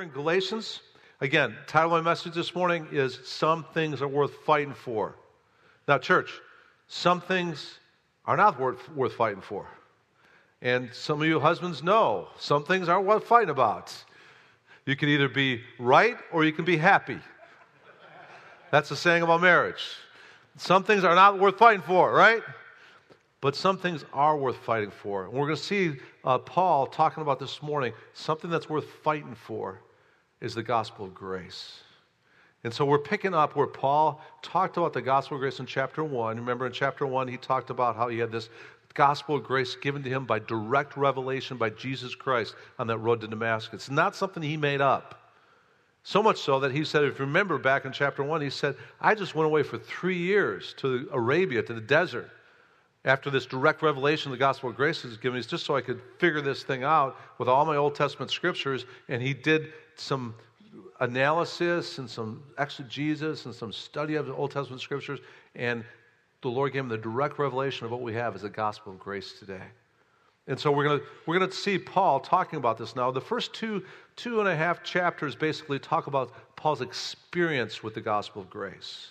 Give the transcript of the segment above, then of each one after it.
in Galatians. Again, title of my message this morning is Some Things Are Worth Fighting For. Now, church, some things are not worth, worth fighting for. And some of you husbands know some things aren't worth fighting about. You can either be right or you can be happy. That's the saying about marriage. Some things are not worth fighting for, right? But some things are worth fighting for. And we're going to see uh, Paul talking about this morning something that's worth fighting for is the gospel of grace. And so we're picking up where Paul talked about the gospel of grace in chapter 1. Remember in chapter 1, he talked about how he had this gospel of grace given to him by direct revelation by Jesus Christ on that road to Damascus. It's not something he made up. So much so that he said, if you remember back in chapter 1, he said, I just went away for three years to Arabia, to the desert after this direct revelation of the gospel of grace is given, is just so I could figure this thing out with all my Old Testament scriptures. And he did some analysis and some exegesis and some study of the Old Testament scriptures. And the Lord gave him the direct revelation of what we have as the gospel of grace today. And so we're going we're gonna see Paul talking about this now. The first two, two and a half chapters basically talk about Paul's experience with the gospel of grace.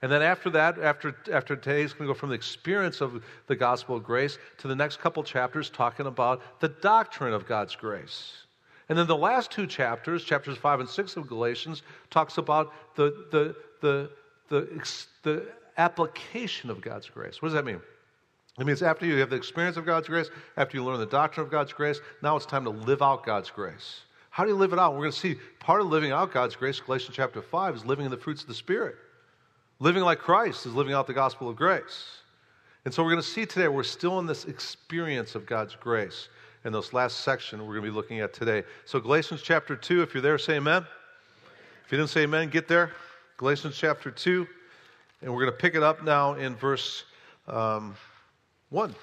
And then after that, after, after today, he's going to go from the experience of the gospel of grace to the next couple chapters talking about the doctrine of God's grace. And then the last two chapters, chapters 5 and 6 of Galatians, talks about the, the, the, the, the application of God's grace. What does that mean? It means after you have the experience of God's grace, after you learn the doctrine of God's grace, now it's time to live out God's grace. How do you live it out? We're going to see part of living out God's grace, Galatians chapter 5, is living in the fruits of the Spirit. Living like Christ is living out the gospel of grace. And so we're going to see today, we're still in this experience of God's grace. In this last section, we're going to be looking at today. So, Galatians chapter 2, if you're there, say amen. If you didn't say amen, get there. Galatians chapter 2. And we're going to pick it up now in verse um, 1.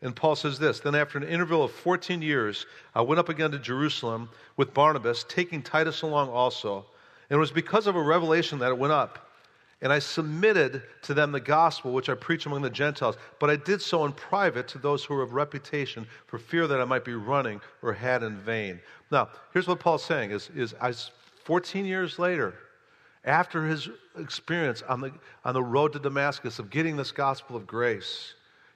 And Paul says this Then, after an interval of 14 years, I went up again to Jerusalem with Barnabas, taking Titus along also. And it was because of a revelation that it went up. And I submitted to them the gospel which I preach among the Gentiles, but I did so in private to those who were of reputation for fear that I might be running or had in vain. Now, here's what Paul's saying is, is I, 14 years later, after his experience on the, on the road to Damascus of getting this gospel of grace,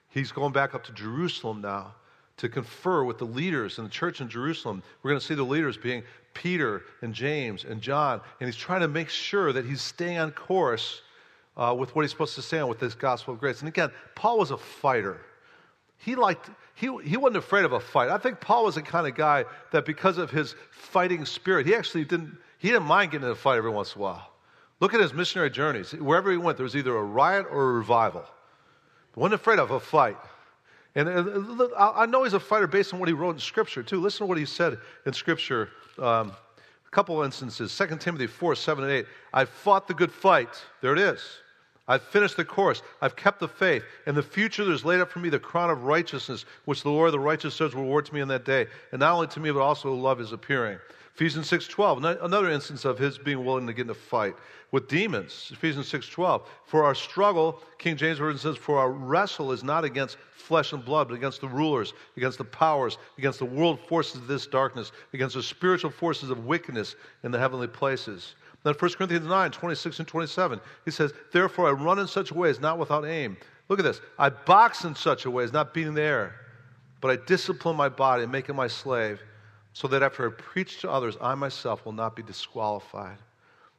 he's going back up to Jerusalem now to confer with the leaders in the church in Jerusalem. We're going to see the leaders being Peter and James and John, and he's trying to make sure that he's staying on course uh, with what he's supposed to stay on with this gospel of grace. And again, Paul was a fighter. He liked he, he wasn't afraid of a fight. I think Paul was the kind of guy that because of his fighting spirit, he actually didn't he didn't mind getting in a fight every once in a while. Look at his missionary journeys. Wherever he went, there was either a riot or a revival. He wasn't afraid of a fight. And uh, I know he's a fighter based on what he wrote in Scripture, too. Listen to what he said in Scripture. Um, a couple instances 2 Timothy 4 7 and 8. I've fought the good fight. There it is. I've finished the course. I've kept the faith. In the future, there's laid up for me the crown of righteousness, which the Lord, the righteous judge, will award to me in that day. And not only to me, but also love is appearing. Ephesians 6.12, another instance of his being willing to get in a fight with demons. Ephesians 6.12, for our struggle, King James Version says, for our wrestle is not against flesh and blood, but against the rulers, against the powers, against the world forces of this darkness, against the spiritual forces of wickedness in the heavenly places. Then 1 Corinthians 9, 26 and 27, he says, Therefore I run in such a way as not without aim. Look at this. I box in such a way as not beating the air, but I discipline my body and make it my slave so that after I preach to others, I myself will not be disqualified.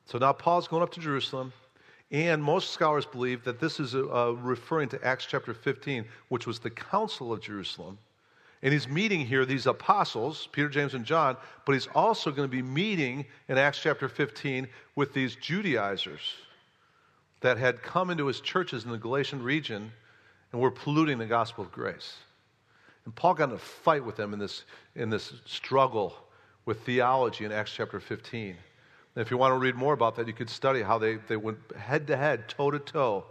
So now Paul's going up to Jerusalem, and most scholars believe that this is uh, referring to Acts chapter 15, which was the Council of Jerusalem. And he's meeting here these apostles, Peter, James, and John, but he's also going to be meeting in Acts chapter 15 with these Judaizers that had come into his churches in the Galatian region and were polluting the gospel of grace. And Paul got in a fight with them in this, in this struggle with theology in Acts chapter 15. And if you want to read more about that, you could study how they, they went head to head, toe to toe.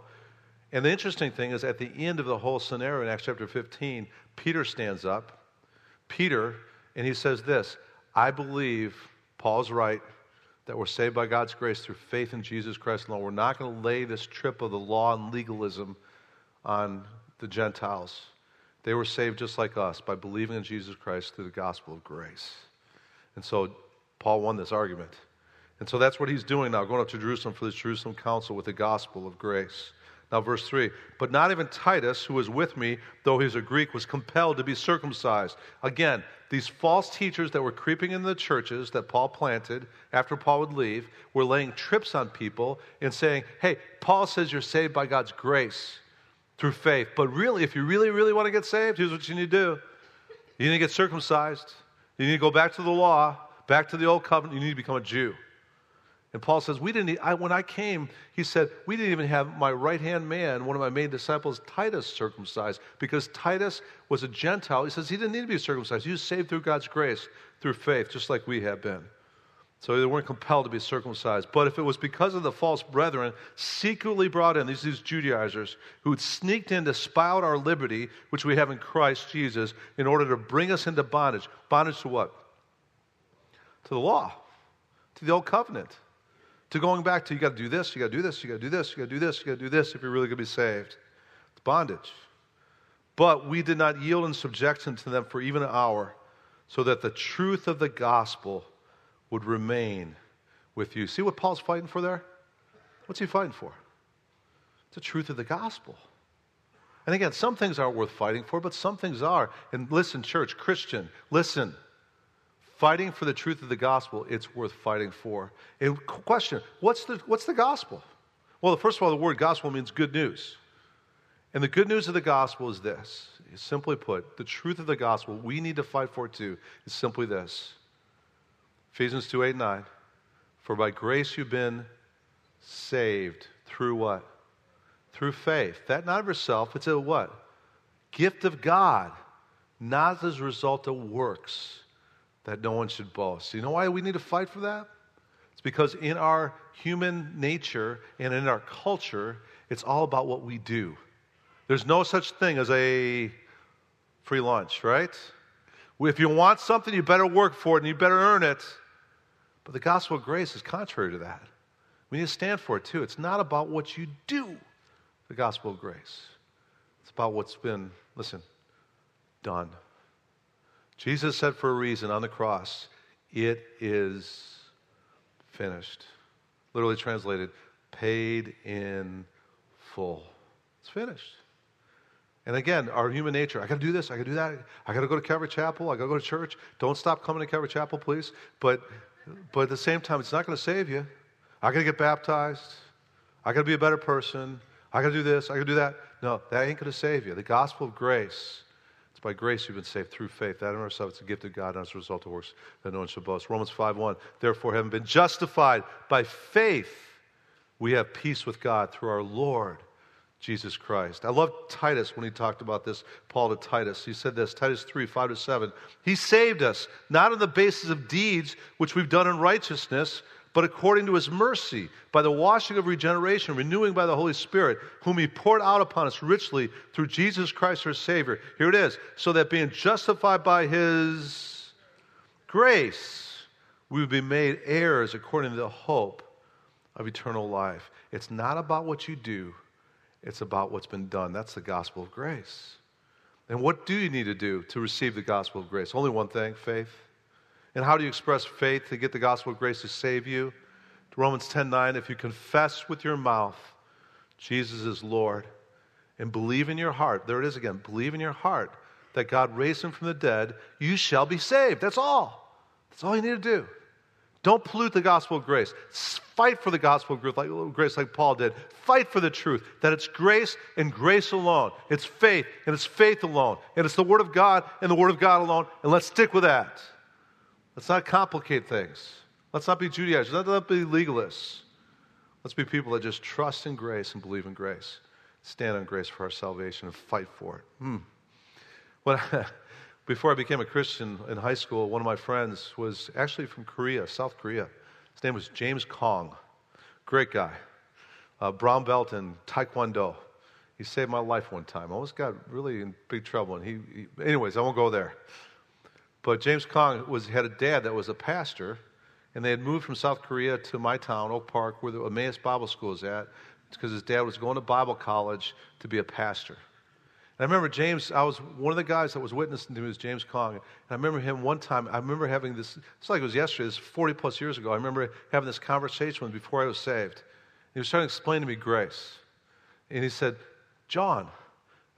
And the interesting thing is, at the end of the whole scenario in Acts chapter 15, Peter stands up. Peter, and he says this I believe Paul's right that we're saved by God's grace through faith in Jesus Christ alone. We're not going to lay this trip of the law and legalism on the Gentiles. They were saved just like us by believing in Jesus Christ through the gospel of grace. And so Paul won this argument. And so that's what he's doing now, going up to Jerusalem for this Jerusalem council with the gospel of grace. Now, verse 3 But not even Titus, who was with me, though he was a Greek, was compelled to be circumcised. Again, these false teachers that were creeping into the churches that Paul planted after Paul would leave were laying trips on people and saying, Hey, Paul says you're saved by God's grace through faith. But really, if you really, really want to get saved, here's what you need to do you need to get circumcised, you need to go back to the law, back to the old covenant, you need to become a Jew. And Paul says, we didn't, I, when I came, he said, we didn't even have my right hand man, one of my main disciples, Titus, circumcised, because Titus was a Gentile. He says he didn't need to be circumcised. He was saved through God's grace, through faith, just like we have been. So they weren't compelled to be circumcised. But if it was because of the false brethren secretly brought in, these, these Judaizers, who had sneaked in to spy out our liberty, which we have in Christ Jesus, in order to bring us into bondage. Bondage to what? To the law, to the old covenant to going back to you got to do this, you got to do this, you got to do this, you got to do this, you got to do this if you're really going to be saved. It's bondage. But we did not yield in subjection to them for even an hour, so that the truth of the gospel would remain with you. See what Paul's fighting for there? What's he fighting for? It's the truth of the gospel. And again, some things aren't worth fighting for, but some things are. And listen, church, Christian, listen fighting for the truth of the gospel, it's worth fighting for. And question, what's the, what's the gospel? Well, first of all, the word gospel means good news. And the good news of the gospel is this simply put, the truth of the gospel we need to fight for too is simply this Ephesians 2 8 9. For by grace you've been saved through what? Through faith. That not of yourself, it's a what? Gift of God, not as a result of works that no one should boast. You know why we need to fight for that? It's because in our human nature and in our culture, it's all about what we do. There's no such thing as a free lunch, right? If you want something, you better work for it and you better earn it. But the gospel of grace is contrary to that. We need to stand for it too. It's not about what you do, the gospel of grace. It's about what's been, listen, done. Jesus said for a reason on the cross, it is finished. Literally translated, paid in full. It's finished. And again, our human nature, I got to do this, I got to do that, I got to go to Calvary Chapel, I got to go to church. Don't stop coming to Calvary Chapel, please. But, but at the same time, it's not going to save you. I got to get baptized. I got to be a better person. I got to do this, I got to do that. No, that ain't going to save you. The gospel of grace It's by grace you've been saved through faith. That in ourselves it's a gift of God, and as a result of works that no one should boast. Romans 5 1. Therefore, having been justified by faith, we have peace with God through our Lord Jesus Christ. I love Titus when he talked about this, Paul to Titus. He said this, Titus 3, 5 to 7. He saved us, not on the basis of deeds which we've done in righteousness, but according to his mercy, by the washing of regeneration, renewing by the Holy Spirit, whom he poured out upon us richly through Jesus Christ our Savior. Here it is. So that being justified by his grace, we would be made heirs according to the hope of eternal life. It's not about what you do, it's about what's been done. That's the gospel of grace. And what do you need to do to receive the gospel of grace? Only one thing faith. And how do you express faith to get the gospel of grace to save you? Romans 10 9, if you confess with your mouth Jesus is Lord and believe in your heart, there it is again, believe in your heart that God raised him from the dead, you shall be saved. That's all. That's all you need to do. Don't pollute the gospel of grace. Fight for the gospel of grace like Paul did. Fight for the truth that it's grace and grace alone. It's faith and it's faith alone. And it's the Word of God and the Word of God alone. And let's stick with that. Let's not complicate things. Let's not be Judaizers. Let's not be legalists. Let's be people that just trust in grace and believe in grace. Stand on grace for our salvation and fight for it. Hmm. I, before I became a Christian in high school, one of my friends was actually from Korea, South Korea. His name was James Kong. Great guy. Uh, brown belt in Taekwondo. He saved my life one time. I almost got really in big trouble. And he, he anyways, I won't go there. But James Kong was, had a dad that was a pastor, and they had moved from South Korea to my town, Oak Park, where the Emmaus Bible School is at, because his dad was going to Bible college to be a pastor. I remember James, I was one of the guys that was witnessing to me was James Kong. And I remember him one time, I remember having this, it's like it was yesterday, it's 40 plus years ago. I remember having this conversation with him before I was saved. He was trying to explain to me grace. And he said, John,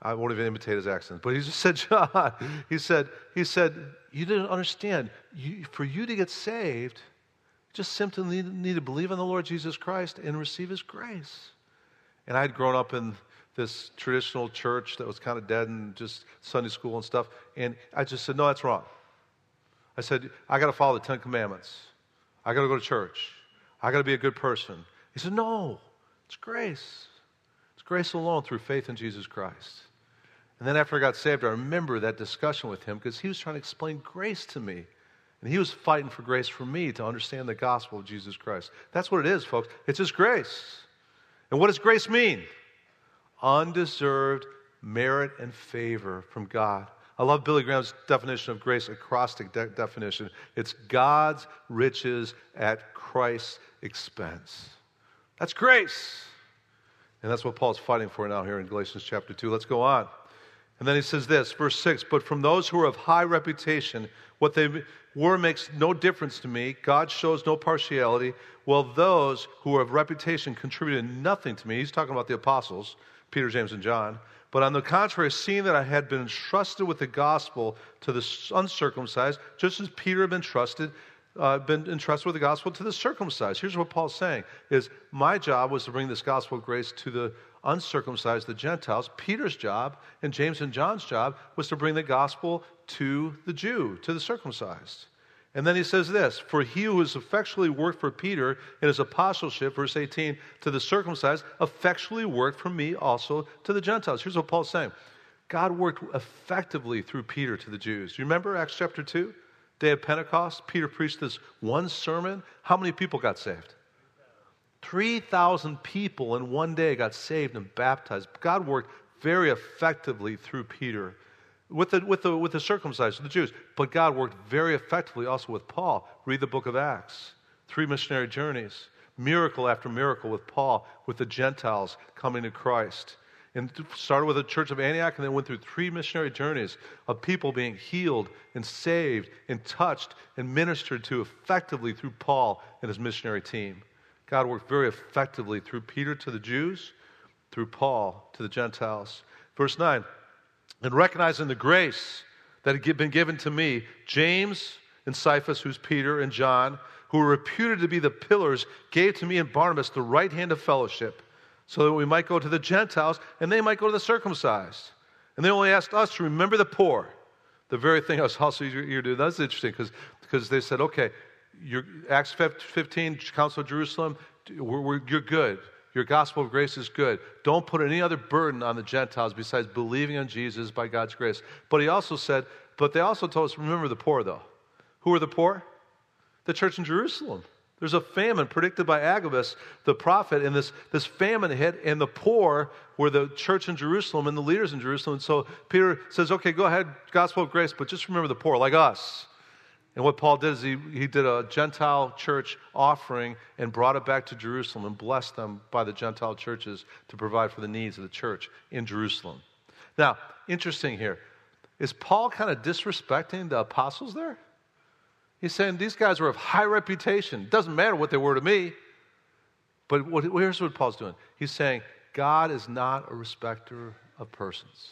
I won't even imitate his accent, but he just said, John, he said, he said, you didn't understand. You, for you to get saved, just simply need, need to believe in the Lord Jesus Christ and receive his grace. And I'd grown up in this traditional church that was kind of dead and just Sunday school and stuff. And I just said, no, that's wrong. I said, I got to follow the Ten Commandments. I got to go to church. I got to be a good person. He said, no, it's grace. It's grace alone through faith in Jesus Christ. And then after I got saved, I remember that discussion with him because he was trying to explain grace to me. And he was fighting for grace for me to understand the gospel of Jesus Christ. That's what it is, folks. It's just grace. And what does grace mean? Undeserved merit and favor from God. I love Billy Graham's definition of grace, acrostic de- definition. It's God's riches at Christ's expense. That's grace. And that's what Paul's fighting for now here in Galatians chapter 2. Let's go on. And then he says this, verse 6 But from those who are of high reputation, what they were makes no difference to me. God shows no partiality. Well, those who are of reputation contributed nothing to me. He's talking about the apostles. Peter, James, and John. But on the contrary, seeing that I had been entrusted with the gospel to the uncircumcised, just as Peter had been trusted, uh, been entrusted with the gospel to the circumcised. Here's what Paul's saying: is my job was to bring this gospel of grace to the uncircumcised, the Gentiles. Peter's job and James and John's job was to bring the gospel to the Jew, to the circumcised. And then he says this For he who has effectually worked for Peter in his apostleship, verse 18, to the circumcised, effectually worked for me also to the Gentiles. Here's what Paul's saying God worked effectively through Peter to the Jews. You remember Acts chapter 2? Day of Pentecost, Peter preached this one sermon. How many people got saved? 3,000 people in one day got saved and baptized. God worked very effectively through Peter with the, with, the, with the circumcised, the Jews. But God worked very effectively also with Paul. Read the book of Acts. Three missionary journeys, miracle after miracle with Paul, with the Gentiles coming to Christ. And started with the church of Antioch and then went through three missionary journeys of people being healed and saved and touched and ministered to effectively through Paul and his missionary team. God worked very effectively through Peter to the Jews, through Paul to the Gentiles. Verse 9 and recognizing the grace that had been given to me, James and Cephas, who's Peter, and John, who were reputed to be the pillars, gave to me and Barnabas the right hand of fellowship, so that we might go to the Gentiles and they might go to the circumcised. And they only asked us to remember the poor. The very thing I was also eager to do. That's interesting because they said, okay, Acts 15, Council of Jerusalem, we're, we're, you're good. Your gospel of grace is good. Don't put any other burden on the Gentiles besides believing on Jesus by God's grace. But he also said, but they also told us, remember the poor, though. Who are the poor? The church in Jerusalem. There's a famine predicted by Agabus, the prophet, and this, this famine hit, and the poor were the church in Jerusalem and the leaders in Jerusalem. And so Peter says, okay, go ahead, gospel of grace, but just remember the poor, like us. And what Paul did is he, he did a Gentile church offering and brought it back to Jerusalem and blessed them by the Gentile churches to provide for the needs of the church in Jerusalem. Now, interesting here. Is Paul kind of disrespecting the apostles there? He's saying these guys were of high reputation. Doesn't matter what they were to me. But what, here's what Paul's doing. He's saying God is not a respecter of persons.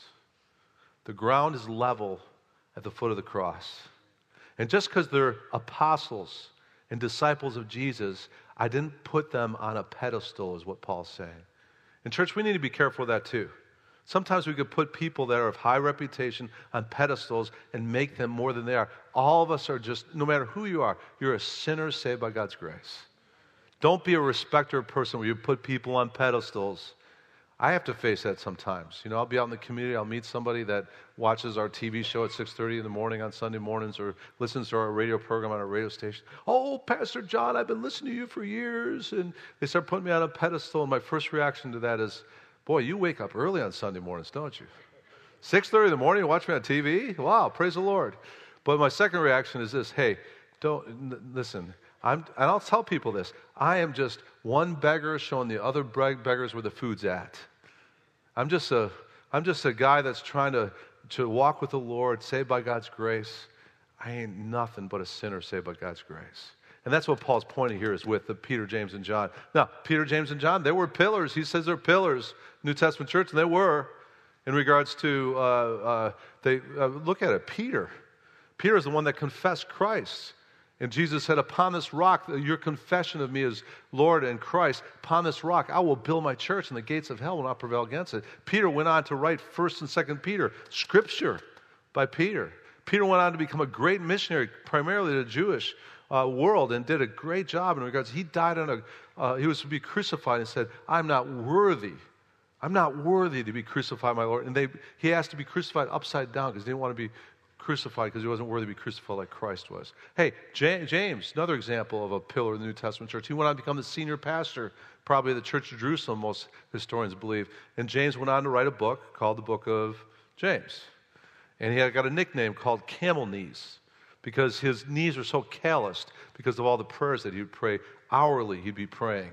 The ground is level at the foot of the cross. And just because they're apostles and disciples of Jesus, I didn't put them on a pedestal, is what Paul's saying. In church, we need to be careful of that too. Sometimes we could put people that are of high reputation on pedestals and make them more than they are. All of us are just, no matter who you are, you're a sinner saved by God's grace. Don't be a respecter of person where you put people on pedestals I have to face that sometimes. You know, I'll be out in the community, I'll meet somebody that watches our TV show at 6:30 in the morning on Sunday mornings or listens to our radio program on a radio station. "Oh, Pastor John, I've been listening to you for years." And they start putting me on a pedestal and my first reaction to that is, "Boy, you wake up early on Sunday mornings, don't you?" 6:30 in the morning, you watch me on TV? Wow, praise the Lord. But my second reaction is this, "Hey, don't n- listen, I'm, and I'll tell people this I am just one beggar showing the other beggars where the food's at. I'm just a, I'm just a guy that's trying to, to walk with the Lord, saved by God's grace. I ain't nothing but a sinner saved by God's grace. And that's what Paul's pointing here is with the Peter, James, and John. Now, Peter, James, and John, they were pillars. He says they're pillars, New Testament church, and they were in regards to, uh, uh, they, uh, look at it, Peter. Peter is the one that confessed Christ. And Jesus said, Upon this rock, your confession of me as Lord and Christ, upon this rock, I will build my church, and the gates of hell will not prevail against it. Peter went on to write 1st and 2nd Peter, scripture by Peter. Peter went on to become a great missionary, primarily to the Jewish uh, world, and did a great job in regards. He died on a, uh, he was to be crucified and said, I'm not worthy. I'm not worthy to be crucified, my Lord. And they, he asked to be crucified upside down because he didn't want to be crucified because he wasn't worthy to be crucified like Christ was. Hey, James, another example of a pillar of the New Testament church. He went on to become the senior pastor, probably of the Church of Jerusalem, most historians believe. And James went on to write a book called the Book of James. And he got a nickname called Camel Knees because his knees were so calloused because of all the prayers that he would pray hourly. He'd be praying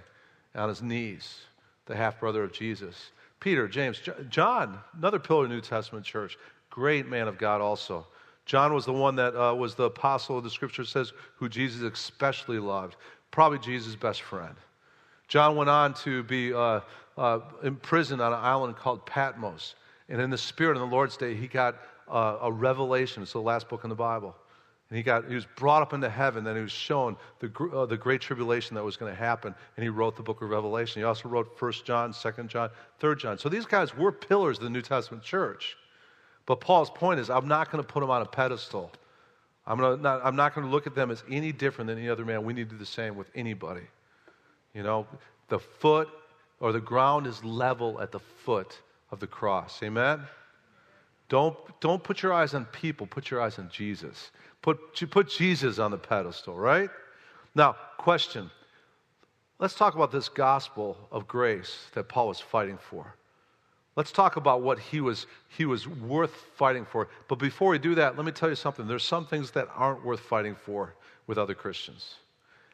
on his knees, the half brother of Jesus. Peter, James, John, another pillar of the New Testament church, great man of God also. John was the one that uh, was the apostle of the scripture says who Jesus especially loved, probably Jesus' best friend. John went on to be uh, uh, imprisoned on an island called Patmos. And in the Spirit on the Lord's Day, he got uh, a revelation. It's the last book in the Bible. And he, got, he was brought up into heaven, then he was shown the, uh, the great tribulation that was going to happen, and he wrote the book of Revelation. He also wrote 1 John, 2 John, 3 John. So these guys were pillars of the New Testament church. But Paul's point is, I'm not going to put them on a pedestal. I'm, not, I'm not going to look at them as any different than any other man. We need to do the same with anybody. You know, the foot or the ground is level at the foot of the cross. Amen? Don't, don't put your eyes on people, put your eyes on Jesus. Put, put Jesus on the pedestal, right? Now, question. Let's talk about this gospel of grace that Paul was fighting for. Let's talk about what he was, he was worth fighting for. But before we do that, let me tell you something. There's some things that aren't worth fighting for with other Christians.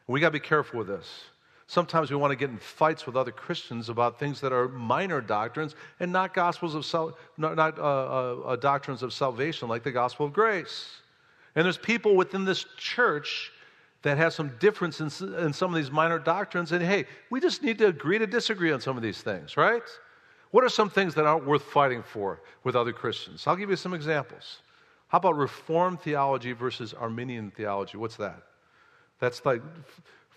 We got to be careful with this. Sometimes we want to get in fights with other Christians about things that are minor doctrines and not gospels of sal- not, not uh, uh, uh, doctrines of salvation like the gospel of grace. And there's people within this church that have some difference in, in some of these minor doctrines. And hey, we just need to agree to disagree on some of these things, right? What are some things that aren't worth fighting for with other Christians? I'll give you some examples. How about Reformed theology versus Arminian theology? What's that? That's like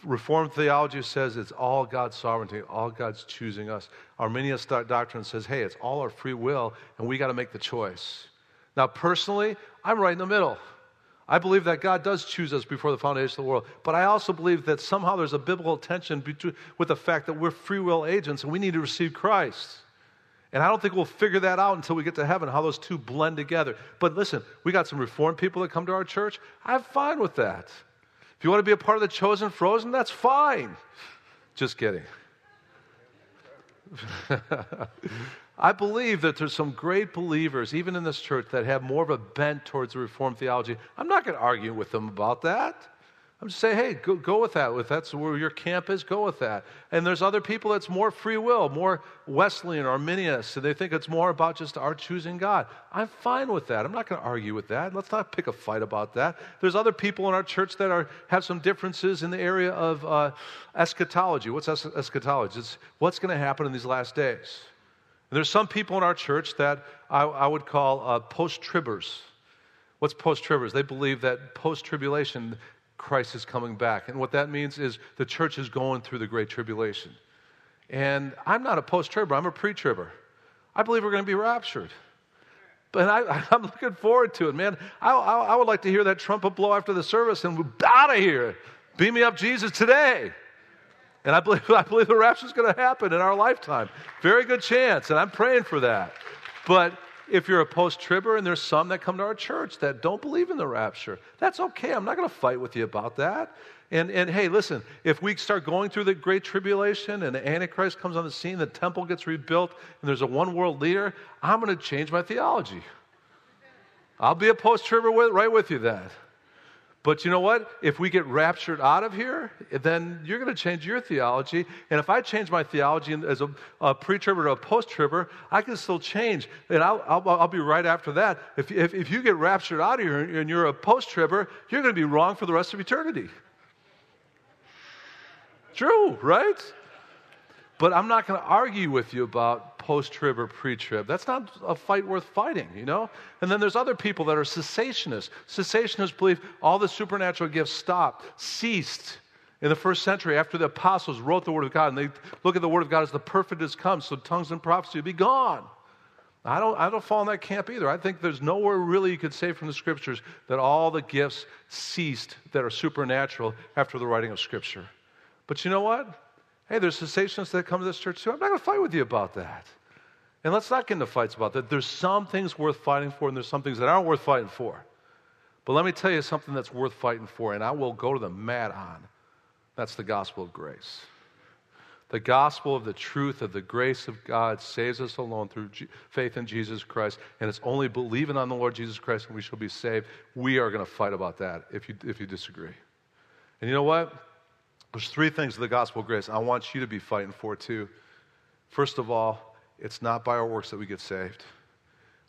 Reformed theology says it's all God's sovereignty, all God's choosing us. Arminian doctrine says, hey, it's all our free will, and we got to make the choice. Now, personally, I'm right in the middle. I believe that God does choose us before the foundation of the world, but I also believe that somehow there's a biblical tension between, with the fact that we're free will agents and we need to receive Christ. And I don't think we'll figure that out until we get to heaven, how those two blend together. But listen, we got some reformed people that come to our church. I'm fine with that. If you want to be a part of the chosen frozen, that's fine. Just kidding. I believe that there's some great believers, even in this church, that have more of a bent towards the Reformed theology. I'm not going to argue with them about that. I'm just saying, hey, go, go with that. If that's where your camp is, go with that. And there's other people that's more free will, more Wesleyan or and they think it's more about just our choosing God. I'm fine with that. I'm not going to argue with that. Let's not pick a fight about that. There's other people in our church that are, have some differences in the area of uh, eschatology. What's es- eschatology? It's what's going to happen in these last days. And there's some people in our church that I, I would call uh, post-tribbers. What's post-tribbers? They believe that post-tribulation, Christ is coming back. And what that means is the church is going through the Great Tribulation. And I'm not a post tribber, I'm a pre tribber. I believe we're going to be raptured. But I, am looking forward to it, man. I, I, I, would like to hear that trumpet blow after the service and we're out of here. Beam me up, Jesus, today. And I believe, I believe the rapture is going to happen in our lifetime. Very good chance, and I'm praying for that. But if you're a post tribber and there's some that come to our church that don't believe in the rapture, that's okay. I'm not going to fight with you about that. And, and hey, listen, if we start going through the great tribulation and the Antichrist comes on the scene, the temple gets rebuilt, and there's a one world leader, I'm going to change my theology. I'll be a post tribber right with you then. But you know what? If we get raptured out of here, then you're going to change your theology. And if I change my theology as a, a pre-tribber to a post-tribber, I can still change. And I'll, I'll, I'll be right after that. If, if, if, you get raptured out of here and you're a post-tribber, you're going to be wrong for the rest of eternity. True, right? But I'm not going to argue with you about post trib or pre trib. That's not a fight worth fighting, you know? And then there's other people that are cessationists. Cessationists believe all the supernatural gifts stopped, ceased in the first century after the apostles wrote the Word of God. And they look at the Word of God as the perfect has come, so tongues and prophecy will be gone. I don't, I don't fall in that camp either. I think there's nowhere really you could say from the scriptures that all the gifts ceased that are supernatural after the writing of scripture. But you know what? Hey, there's cessationists that come to this church too. I'm not going to fight with you about that. And let's not get into fights about that. There's some things worth fighting for, and there's some things that aren't worth fighting for. But let me tell you something that's worth fighting for, and I will go to the mat on. That's the gospel of grace. The gospel of the truth of the grace of God saves us alone through G- faith in Jesus Christ, and it's only believing on the Lord Jesus Christ and we shall be saved. We are going to fight about that if you, if you disagree. And you know what? There's three things of the gospel of grace I want you to be fighting for too. First of all, it's not by our works that we get saved.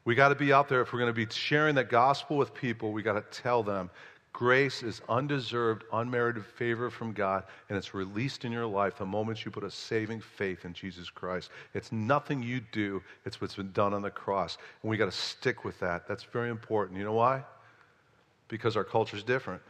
We got to be out there if we're going to be sharing the gospel with people, we got to tell them grace is undeserved, unmerited favor from God, and it's released in your life the moment you put a saving faith in Jesus Christ. It's nothing you do, it's what's been done on the cross. And we got to stick with that. That's very important. You know why? Because our culture is different.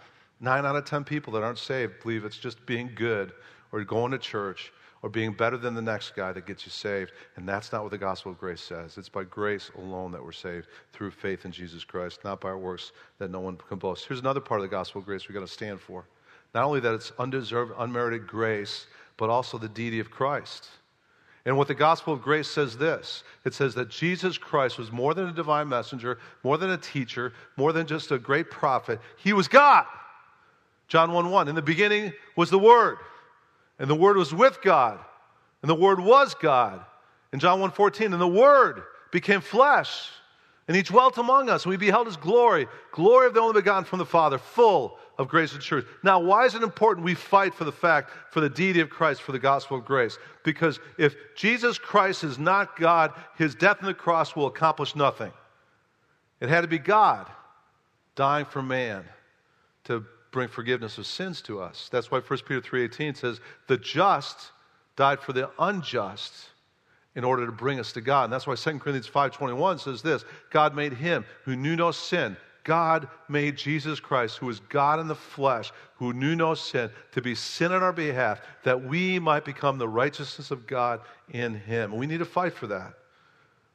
Nine out of 10 people that aren't saved believe it's just being good or going to church or being better than the next guy that gets you saved. And that's not what the gospel of grace says. It's by grace alone that we're saved through faith in Jesus Christ, not by our works that no one can boast. Here's another part of the gospel of grace we've got to stand for. Not only that it's undeserved, unmerited grace, but also the deity of Christ. And what the gospel of grace says this it says that Jesus Christ was more than a divine messenger, more than a teacher, more than just a great prophet. He was God. John 1 1. In the beginning was the Word, and the Word was with God, and the Word was God. In John 1 14, and the Word became flesh, and He dwelt among us, and we beheld His glory, glory of the only begotten from the Father, full of grace and truth. Now, why is it important we fight for the fact, for the deity of Christ, for the gospel of grace? Because if Jesus Christ is not God, His death on the cross will accomplish nothing. It had to be God dying for man to bring forgiveness of sins to us. That's why 1 Peter 3:18 says, "The just died for the unjust in order to bring us to God." And that's why 2 Corinthians 5:21 says this, God made him who knew no sin. God made Jesus Christ, who was God in the flesh, who knew no sin, to be sin on our behalf, that we might become the righteousness of God in him. We need to fight for that.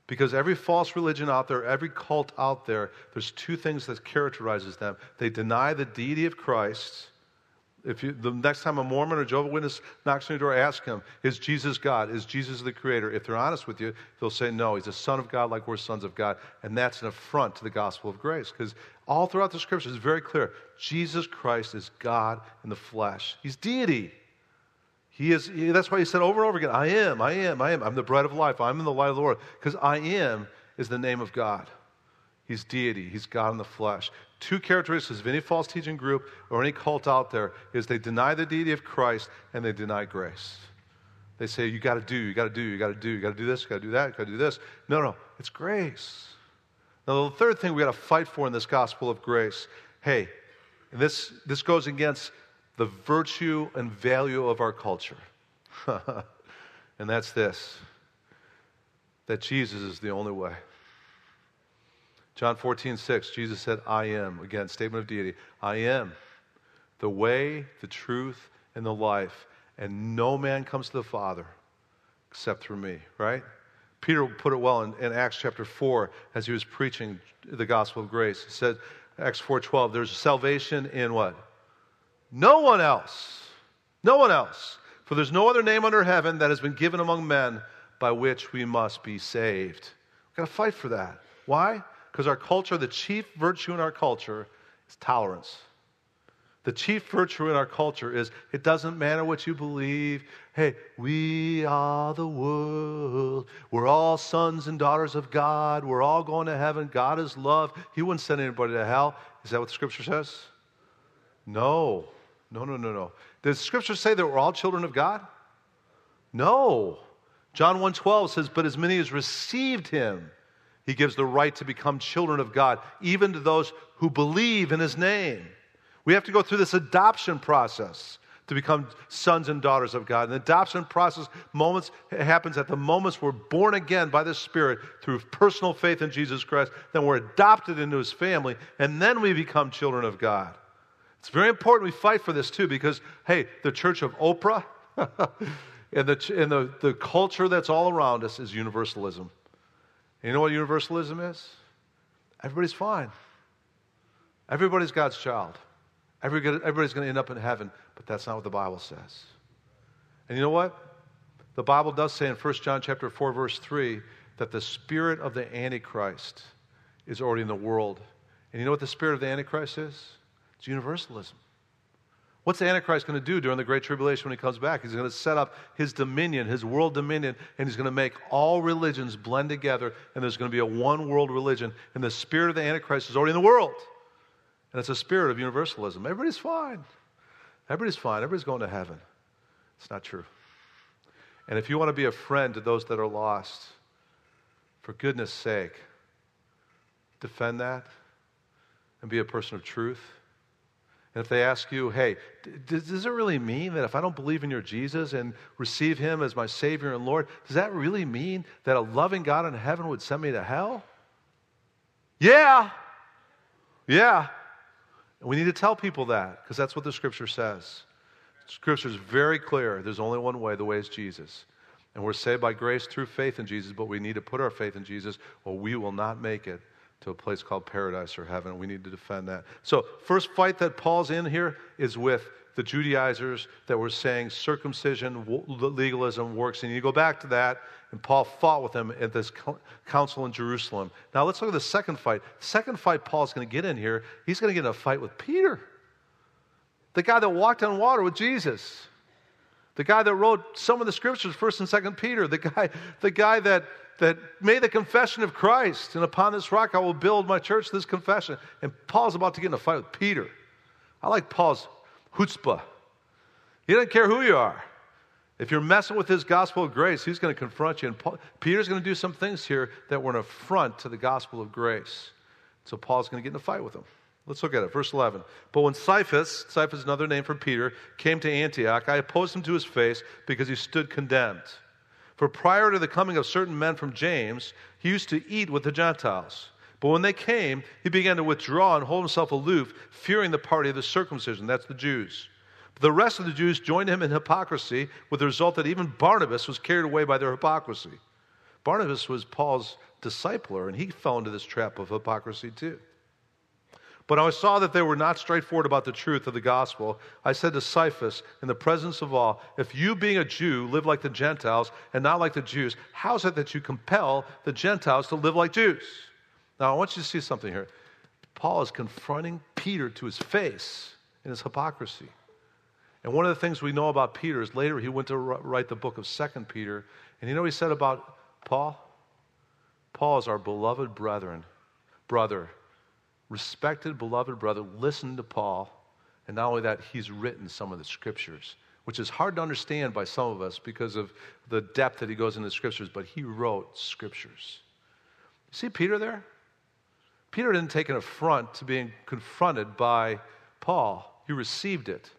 Because every false religion out there, every cult out there, there's two things that characterizes them. They deny the deity of Christ. If you, the next time a Mormon or Jehovah Witness knocks on your door, ask him, is Jesus God? Is Jesus the creator? If they're honest with you, they'll say, no, he's a son of God like we're sons of God. And that's an affront to the gospel of grace. Because all throughout the scriptures, it's very clear. Jesus Christ is God in the flesh. He's deity. He is, he, that's why he said over and over again, I am, I am, I am. I'm the bread of life. I'm in the light of the Lord. Because I am is the name of God. He's deity. He's God in the flesh. Two characteristics of any false teaching group or any cult out there is they deny the deity of Christ and they deny grace. They say, you got to do, you got to do, you got to do, you got to do this, you got to do that, you got to do this. No, no, it's grace. Now, the third thing we got to fight for in this gospel of grace, hey, this, this goes against the virtue and value of our culture. and that's this that Jesus is the only way. John 14, 6, Jesus said, I am. Again, statement of deity. I am the way, the truth, and the life. And no man comes to the Father except through me, right? Peter put it well in, in Acts chapter 4 as he was preaching the gospel of grace. He said, Acts four 4.12, there's salvation in what? No one else. No one else. For there's no other name under heaven that has been given among men by which we must be saved. We've got to fight for that. Why? Because our culture, the chief virtue in our culture is tolerance. The chief virtue in our culture is it doesn't matter what you believe. Hey, we are the world. We're all sons and daughters of God. We're all going to heaven. God is love. He wouldn't send anybody to hell. Is that what the scripture says? No. No, no, no, no. Does Scripture say that we're all children of God? No. John 1:12 says, "But as many as received him, he gives the right to become children of God, even to those who believe in his name." We have to go through this adoption process to become sons and daughters of God. And the adoption process moments happens at the moments we're born again by the Spirit through personal faith in Jesus Christ. Then we're adopted into His family, and then we become children of God. It's very important we fight for this too, because hey, the church of Oprah and, the, and the, the culture that's all around us is universalism. And you know what universalism is? Everybody's fine. Everybody's God's child. Everybody's going to end up in heaven, but that's not what the Bible says. And you know what? The Bible does say in 1 John chapter 4 verse 3 that the spirit of the antichrist is already in the world. And you know what the spirit of the antichrist is? It's universalism. What's the Antichrist going to do during the Great Tribulation when he comes back? He's going to set up his dominion, his world dominion, and he's going to make all religions blend together, and there's going to be a one world religion. And the spirit of the Antichrist is already in the world. And it's a spirit of universalism. Everybody's fine. Everybody's fine. Everybody's going to heaven. It's not true. And if you want to be a friend to those that are lost, for goodness sake, defend that and be a person of truth. And if they ask you, hey, does it really mean that if I don't believe in your Jesus and receive him as my Savior and Lord, does that really mean that a loving God in heaven would send me to hell? Yeah. Yeah. And we need to tell people that because that's what the scripture says. Scripture is very clear. There's only one way, the way is Jesus. And we're saved by grace through faith in Jesus, but we need to put our faith in Jesus or we will not make it to a place called paradise or heaven. We need to defend that. So, first fight that Paul's in here is with the Judaizers that were saying circumcision, legalism works. And you go back to that, and Paul fought with them at this council in Jerusalem. Now let's look at the second fight. Second fight Paul's going to get in here, he's going to get in a fight with Peter, the guy that walked on water with Jesus. The guy that wrote some of the scriptures, First and Second Peter, the guy, the guy that, that made the confession of Christ, and upon this rock I will build my church, this confession. And Paul's about to get in a fight with Peter. I like Paul's chutzpah. He doesn't care who you are. If you're messing with his gospel of grace, he's going to confront you. And Paul, Peter's going to do some things here that were an affront to the gospel of grace. So Paul's going to get in a fight with him. Let's look at it. Verse 11. But when Cephas, Cephas is another name for Peter, came to Antioch, I opposed him to his face because he stood condemned. For prior to the coming of certain men from James, he used to eat with the Gentiles. But when they came, he began to withdraw and hold himself aloof, fearing the party of the circumcision. That's the Jews. But the rest of the Jews joined him in hypocrisy, with the result that even Barnabas was carried away by their hypocrisy. Barnabas was Paul's discipler, and he fell into this trap of hypocrisy too. But I saw that they were not straightforward about the truth of the gospel. I said to Cephas, in the presence of all, If you, being a Jew, live like the Gentiles and not like the Jews, how is it that you compel the Gentiles to live like Jews? Now, I want you to see something here. Paul is confronting Peter to his face in his hypocrisy. And one of the things we know about Peter is later he went to write the book of Second Peter. And you know what he said about Paul? Paul is our beloved brethren, brother, respected beloved brother. Listen to Paul. And not only that, he's written some of the scriptures, which is hard to understand by some of us because of the depth that he goes into the scriptures, but he wrote scriptures. See Peter there? Peter didn't take an affront to being confronted by Paul, he received it.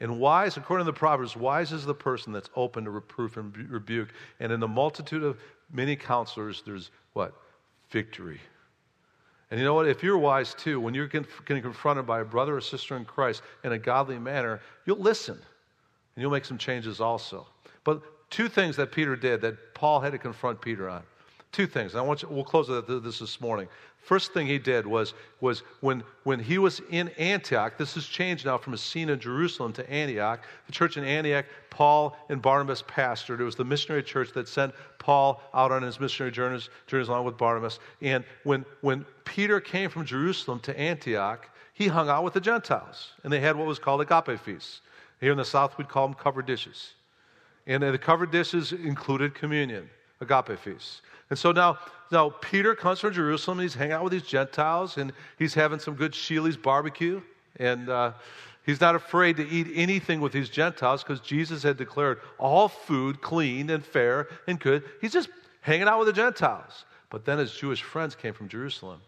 And wise, according to the Proverbs, wise is the person that's open to reproof and rebuke. And in the multitude of many counselors, there's what? Victory. And you know what? If you're wise too, when you're getting confronted by a brother or sister in Christ in a godly manner, you'll listen and you'll make some changes also. But two things that Peter did that Paul had to confront Peter on. Two things. I want you, we'll close with this this morning. First thing he did was, was when, when he was in Antioch, this has changed now from a scene in Jerusalem to Antioch. The church in Antioch, Paul and Barnabas pastored. It was the missionary church that sent Paul out on his missionary journeys, journeys along with Barnabas. And when, when Peter came from Jerusalem to Antioch, he hung out with the Gentiles. And they had what was called agape feasts. Here in the South, we'd call them covered dishes. And the covered dishes included communion, agape feasts. And so now, now Peter comes from Jerusalem and he's hanging out with these Gentiles and he's having some good Shealy's barbecue. And uh, He's not afraid to eat anything with these Gentiles because Jesus had declared all food clean and fair and good. He's just hanging out with the Gentiles. But then his Jewish friends came from Jerusalem.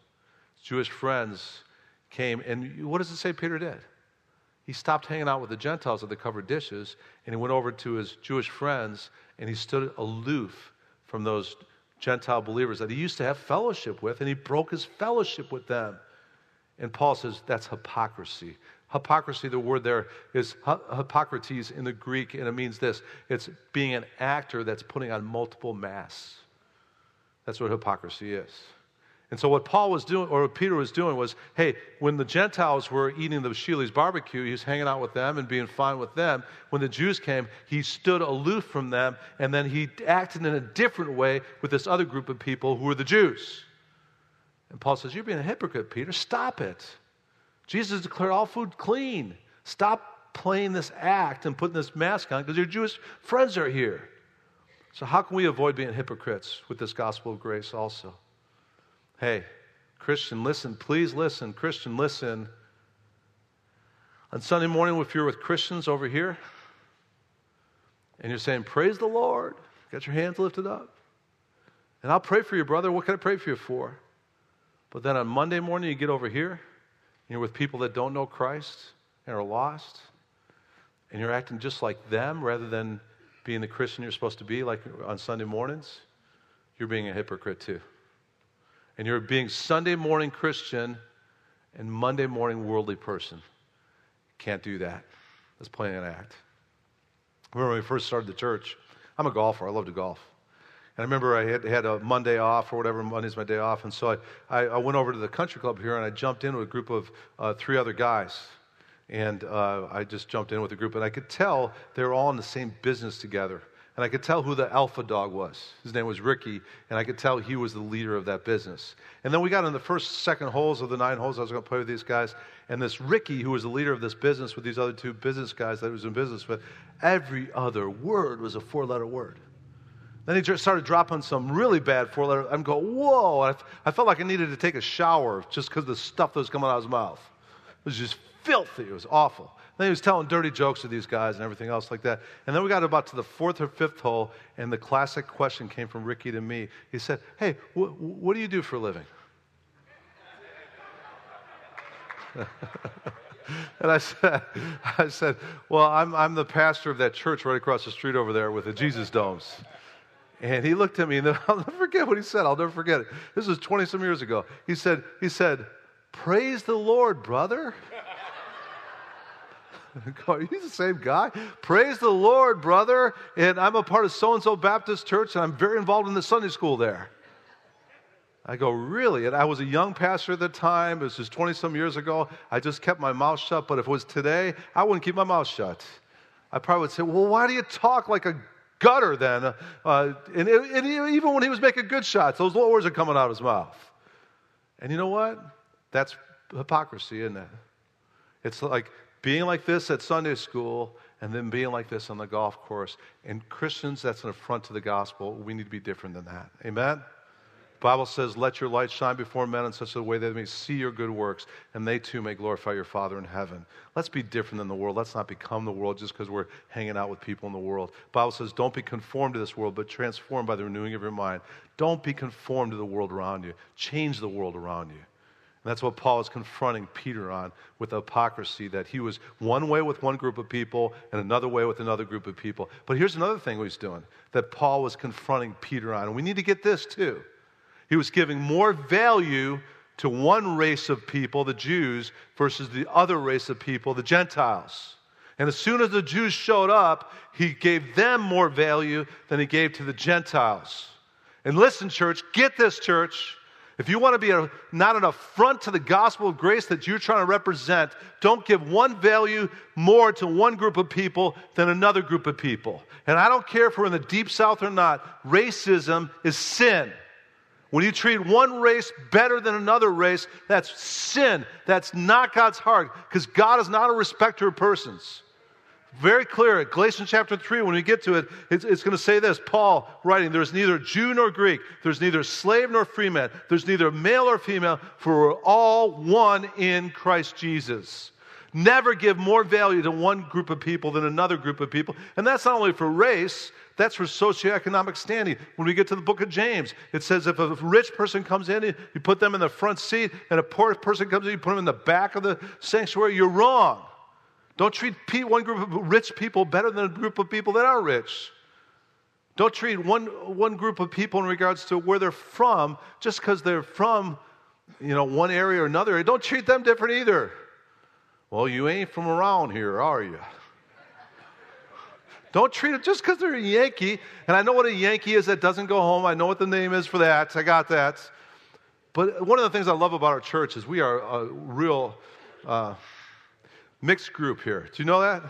His Jewish friends came, and what does it say Peter did? He stopped hanging out with the Gentiles at the covered dishes, and he went over to his Jewish friends, and he stood aloof from those Gentile believers that he used to have fellowship with, and he broke his fellowship with them. And Paul says that's hypocrisy. Hypocrisy, the word there is hypocrites in the Greek, and it means this it's being an actor that's putting on multiple masks. That's what hypocrisy is. And so what Paul was doing, or what Peter was doing, was, hey, when the Gentiles were eating the Shealy's barbecue, he was hanging out with them and being fine with them. When the Jews came, he stood aloof from them, and then he acted in a different way with this other group of people who were the Jews. And Paul says, You're being a hypocrite, Peter. Stop it. Jesus declared all food clean. Stop playing this act and putting this mask on because your Jewish friends are here. So, how can we avoid being hypocrites with this gospel of grace also? Hey, Christian, listen, please listen. Christian, listen. On Sunday morning, if you're with Christians over here and you're saying, Praise the Lord, got your hands lifted up. And I'll pray for you, brother. What can I pray for you for? But then on Monday morning, you get over here, and you're with people that don't know Christ and are lost, and you're acting just like them rather than being the Christian you're supposed to be, like on Sunday mornings, you're being a hypocrite too and you're being Sunday morning Christian and Monday morning worldly person. Can't do that. That's playing an act. remember when we first started the church, I'm a golfer. I love to golf. And I remember I had, had a Monday off or whatever. Monday's my day off. And so I, I, I went over to the country club here and I jumped in with a group of uh, three other guys. And uh, I just jumped in with a group. And I could tell they were all in the same business together. And I could tell who the alpha dog was. His name was Ricky, and I could tell he was the leader of that business. And then we got in the first, second holes of the nine holes I was going to play with these guys. And this Ricky, who was the leader of this business with these other two business guys that he was in business with, every other word was a four letter word. Then he started dropping some really bad four letter. I'm going, whoa. I, I felt like I needed to take a shower just because the stuff that was coming out of his mouth. It was just filthy. It was awful. Then he was telling dirty jokes to these guys and everything else like that. And then we got about to the fourth or fifth hole, and the classic question came from Ricky to me. He said, Hey, wh- what do you do for a living? and I said, I said, Well, I'm, I'm the pastor of that church right across the street over there with the Jesus domes. And he looked at me, and I'll never forget what he said. I'll never forget it. This was 20 some years ago. He said, he said, Praise the Lord, brother. Are you the same guy? Praise the Lord, brother. And I'm a part of so and so Baptist church, and I'm very involved in the Sunday school there. I go, really? And I was a young pastor at the time. It was just 20 some years ago. I just kept my mouth shut. But if it was today, I wouldn't keep my mouth shut. I probably would say, well, why do you talk like a gutter then? Uh, and, and, even when he was making good shots, those words are coming out of his mouth. And you know what? That's hypocrisy, isn't it? It's like being like this at Sunday school and then being like this on the golf course. And Christians, that's an affront to the gospel. We need to be different than that. Amen? The Bible says, Let your light shine before men in such a way that they may see your good works, and they too may glorify your Father in heaven. Let's be different than the world. Let's not become the world just because we're hanging out with people in the world. The Bible says, Don't be conformed to this world, but transformed by the renewing of your mind. Don't be conformed to the world around you. Change the world around you. That's what Paul is confronting Peter on with hypocrisy that he was one way with one group of people and another way with another group of people. But here's another thing he's doing that Paul was confronting Peter on. And we need to get this too. He was giving more value to one race of people, the Jews, versus the other race of people, the Gentiles. And as soon as the Jews showed up, he gave them more value than he gave to the Gentiles. And listen, church, get this, church. If you want to be a, not an affront to the gospel of grace that you're trying to represent, don't give one value more to one group of people than another group of people. And I don't care if we're in the deep south or not, racism is sin. When you treat one race better than another race, that's sin. That's not God's heart because God is not a respecter of persons. Very clear. Galatians chapter 3, when we get to it, it's, it's going to say this Paul writing, There's neither Jew nor Greek, there's neither slave nor free man, there's neither male or female, for we're all one in Christ Jesus. Never give more value to one group of people than another group of people. And that's not only for race, that's for socioeconomic standing. When we get to the book of James, it says if a rich person comes in, you put them in the front seat, and a poor person comes in, you put them in the back of the sanctuary. You're wrong. Don't treat one group of rich people better than a group of people that are rich. Don't treat one, one group of people in regards to where they're from just because they're from you know, one area or another. Don't treat them different either. Well, you ain't from around here, are you? Don't treat it just because they're a Yankee. And I know what a Yankee is that doesn't go home. I know what the name is for that. I got that. But one of the things I love about our church is we are a real uh, mixed group here. Do you know that?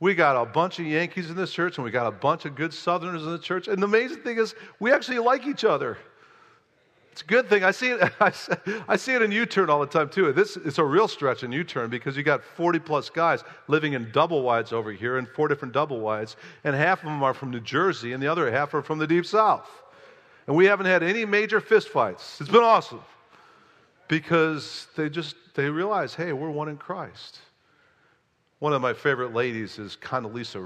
We got a bunch of Yankees in this church and we got a bunch of good Southerners in the church. And the amazing thing is, we actually like each other. It's a good thing. I see it. I see it in U-turn all the time too. This it's a real stretch in U-turn because you got 40 plus guys living in double wides over here in four different double wides, and half of them are from New Jersey and the other half are from the deep south. And we haven't had any major fistfights. It's been awesome because they just they realize, hey, we're one in Christ. One of my favorite ladies is Condoleezza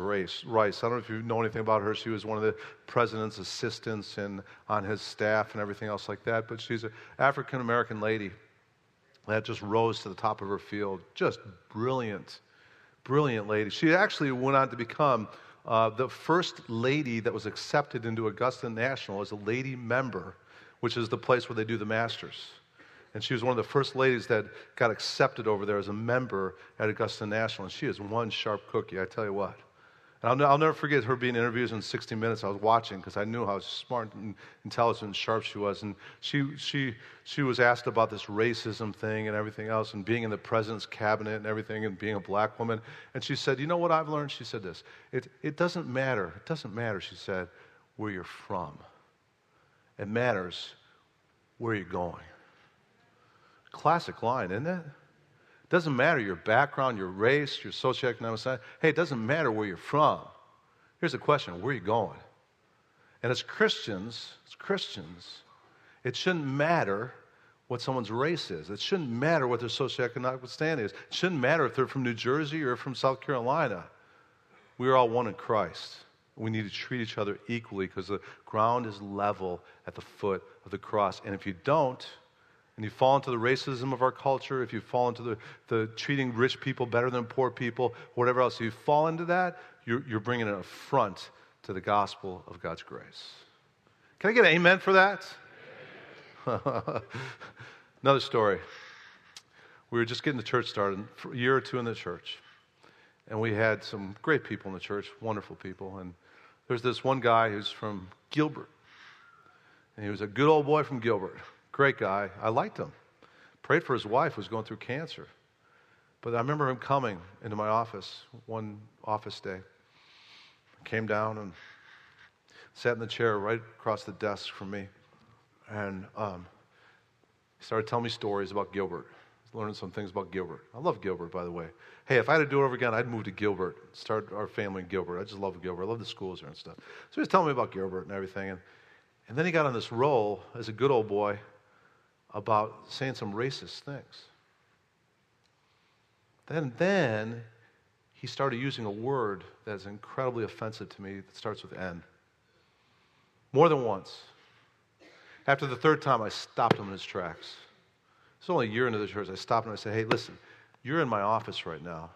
Rice. I don't know if you know anything about her. She was one of the president's assistants and on his staff and everything else like that. But she's an African American lady that just rose to the top of her field. Just brilliant, brilliant lady. She actually went on to become uh, the first lady that was accepted into Augusta National as a lady member, which is the place where they do the Masters. And she was one of the first ladies that got accepted over there as a member at Augusta National. And she is one sharp cookie, I tell you what. And I'll, I'll never forget her being interviewed in 60 Minutes. I was watching because I knew how smart and intelligent and sharp she was. And she, she, she was asked about this racism thing and everything else, and being in the president's cabinet and everything, and being a black woman. And she said, You know what I've learned? She said this It, it doesn't matter. It doesn't matter, she said, where you're from. It matters where you're going. Classic line, isn't it? Doesn't matter your background, your race, your socioeconomic status. Hey, it doesn't matter where you're from. Here's the question where are you going? And as Christians, as Christians, it shouldn't matter what someone's race is. It shouldn't matter what their socioeconomic standing is. It shouldn't matter if they're from New Jersey or from South Carolina. We are all one in Christ. We need to treat each other equally because the ground is level at the foot of the cross. And if you don't, and you fall into the racism of our culture, if you fall into the, the treating rich people better than poor people, whatever else, if you fall into that, you're, you're bringing an affront to the gospel of God's grace. Can I get an amen for that? Another story. We were just getting the church started, a year or two in the church. And we had some great people in the church, wonderful people. And there's this one guy who's from Gilbert. And he was a good old boy from Gilbert. Great guy. I liked him. Prayed for his wife who was going through cancer. But I remember him coming into my office one office day. Came down and sat in the chair right across the desk from me. And um, he started telling me stories about Gilbert. Learning some things about Gilbert. I love Gilbert, by the way. Hey, if I had to do it over again, I'd move to Gilbert, start our family in Gilbert. I just love Gilbert. I love the schools there and stuff. So he was telling me about Gilbert and everything. And, and then he got on this roll as a good old boy about saying some racist things. Then, then he started using a word that is incredibly offensive to me that starts with N. More than once. After the third time, I stopped him in his tracks. It's only a year into the church. I stopped him and I said, Hey, listen, you're in my office right now.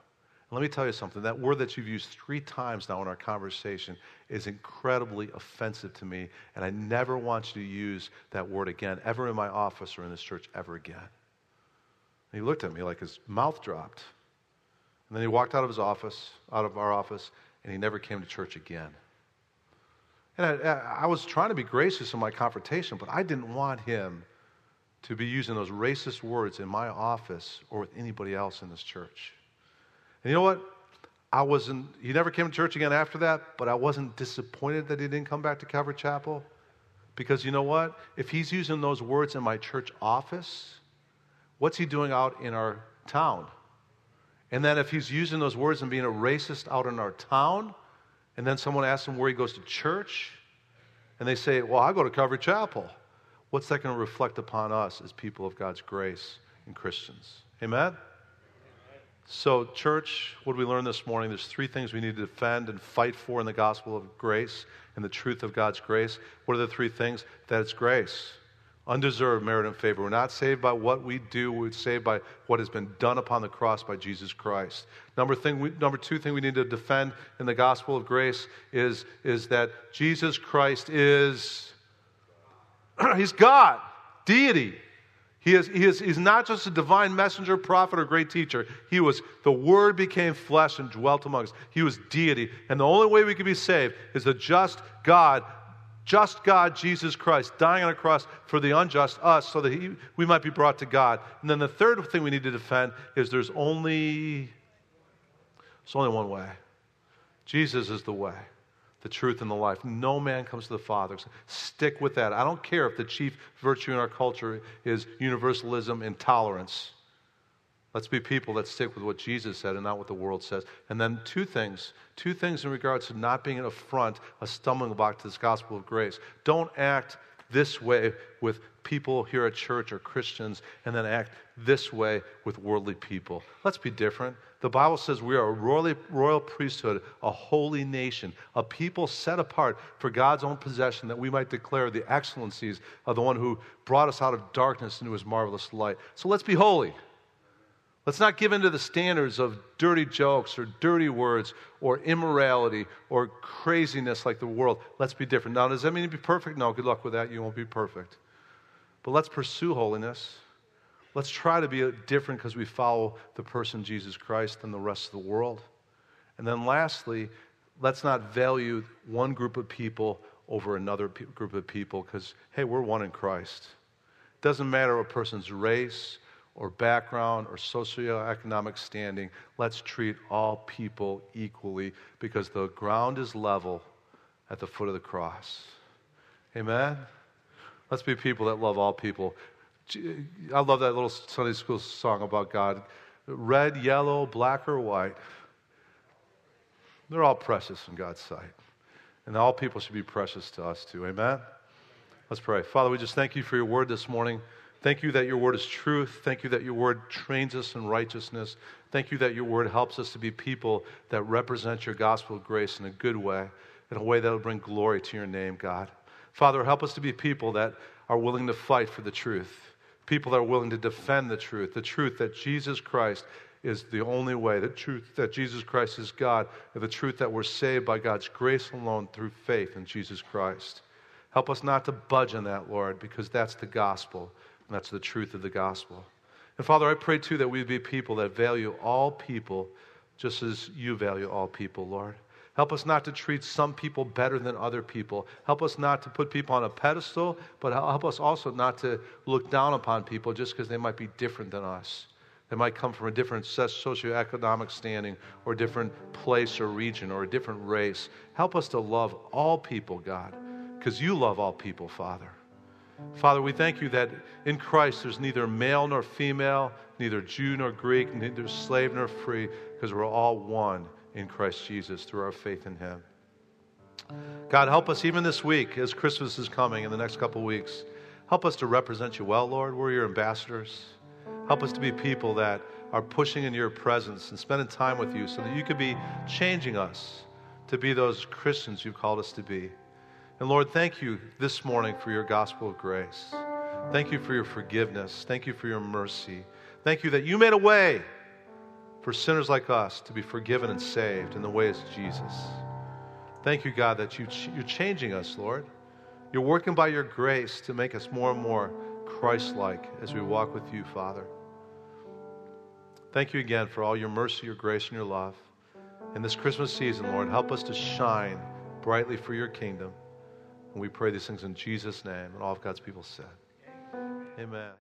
Let me tell you something. That word that you've used three times now in our conversation is incredibly offensive to me, and I never want you to use that word again, ever in my office or in this church, ever again. And he looked at me like his mouth dropped. And then he walked out of his office, out of our office, and he never came to church again. And I, I was trying to be gracious in my confrontation, but I didn't want him to be using those racist words in my office or with anybody else in this church. And you know what? I wasn't, he never came to church again after that, but I wasn't disappointed that he didn't come back to Calvary Chapel. Because you know what? If he's using those words in my church office, what's he doing out in our town? And then if he's using those words and being a racist out in our town, and then someone asks him where he goes to church, and they say, Well, I go to Calvary Chapel. What's that going to reflect upon us as people of God's grace and Christians? Amen? So, church, what we learn this morning? There's three things we need to defend and fight for in the gospel of grace and the truth of God's grace. What are the three things? That it's grace, undeserved merit and favor. We're not saved by what we do, we're saved by what has been done upon the cross by Jesus Christ. Number, thing we, number two thing we need to defend in the gospel of grace is, is that Jesus Christ is, he's God, deity. He is, he is, he's not just a divine messenger, prophet, or great teacher. He was, the Word became flesh and dwelt among us. He was deity. And the only way we can be saved is the just God, just God, Jesus Christ, dying on a cross for the unjust, us, so that he, we might be brought to God. And then the third thing we need to defend is there's only, there's only one way. Jesus is the way the truth, and the life. No man comes to the Father. Stick with that. I don't care if the chief virtue in our culture is universalism and tolerance. Let's be people that stick with what Jesus said and not what the world says. And then two things. Two things in regards to not being an affront, a stumbling block to this gospel of grace. Don't act this way with people here at church are Christians and then act this way with worldly people. Let's be different. The Bible says we are a royal, royal priesthood, a holy nation, a people set apart for God's own possession that we might declare the excellencies of the one who brought us out of darkness into his marvelous light. So let's be holy. Let's not give in to the standards of dirty jokes or dirty words or immorality or craziness like the world. Let's be different. Now, does that mean to be perfect? No, good luck with that. You won't be perfect. But let's pursue holiness. Let's try to be different because we follow the person Jesus Christ than the rest of the world. And then lastly, let's not value one group of people over another pe- group of people because, hey, we're one in Christ. It doesn't matter a person's race or background or socioeconomic standing. Let's treat all people equally because the ground is level at the foot of the cross. Amen? Let's be people that love all people. I love that little Sunday school song about God. Red, yellow, black, or white. They're all precious in God's sight. And all people should be precious to us too. Amen? Let's pray. Father, we just thank you for your word this morning. Thank you that your word is truth. Thank you that your word trains us in righteousness. Thank you that your word helps us to be people that represent your gospel of grace in a good way, in a way that will bring glory to your name, God. Father, help us to be people that are willing to fight for the truth people that are willing to defend the truth, the truth that Jesus Christ is the only way, the truth that Jesus Christ is God, and the truth that we're saved by God's grace alone through faith in Jesus Christ. Help us not to budge on that, Lord, because that's the gospel, and that's the truth of the gospel. And Father, I pray too that we be people that value all people just as you value all people, Lord. Help us not to treat some people better than other people. Help us not to put people on a pedestal, but help us also not to look down upon people just because they might be different than us. They might come from a different socioeconomic standing or different place or region or a different race. Help us to love all people, God, because you love all people, Father. Father, we thank you that in Christ there's neither male nor female, neither Jew nor Greek, neither slave nor free, because we're all one in Christ Jesus through our faith in Him. God, help us even this week as Christmas is coming in the next couple weeks. Help us to represent you well, Lord. We're your ambassadors. Help us to be people that are pushing in your presence and spending time with you so that you could be changing us to be those Christians you've called us to be. And Lord, thank you this morning for your gospel of grace. Thank you for your forgiveness. Thank you for your mercy. Thank you that you made a way for sinners like us to be forgiven and saved in the ways of Jesus. Thank you, God, that you, you're changing us, Lord. You're working by your grace to make us more and more Christ like as we walk with you, Father. Thank you again for all your mercy, your grace, and your love. In this Christmas season, Lord, help us to shine brightly for your kingdom. And we pray these things in Jesus' name. And all of God's people said, Amen.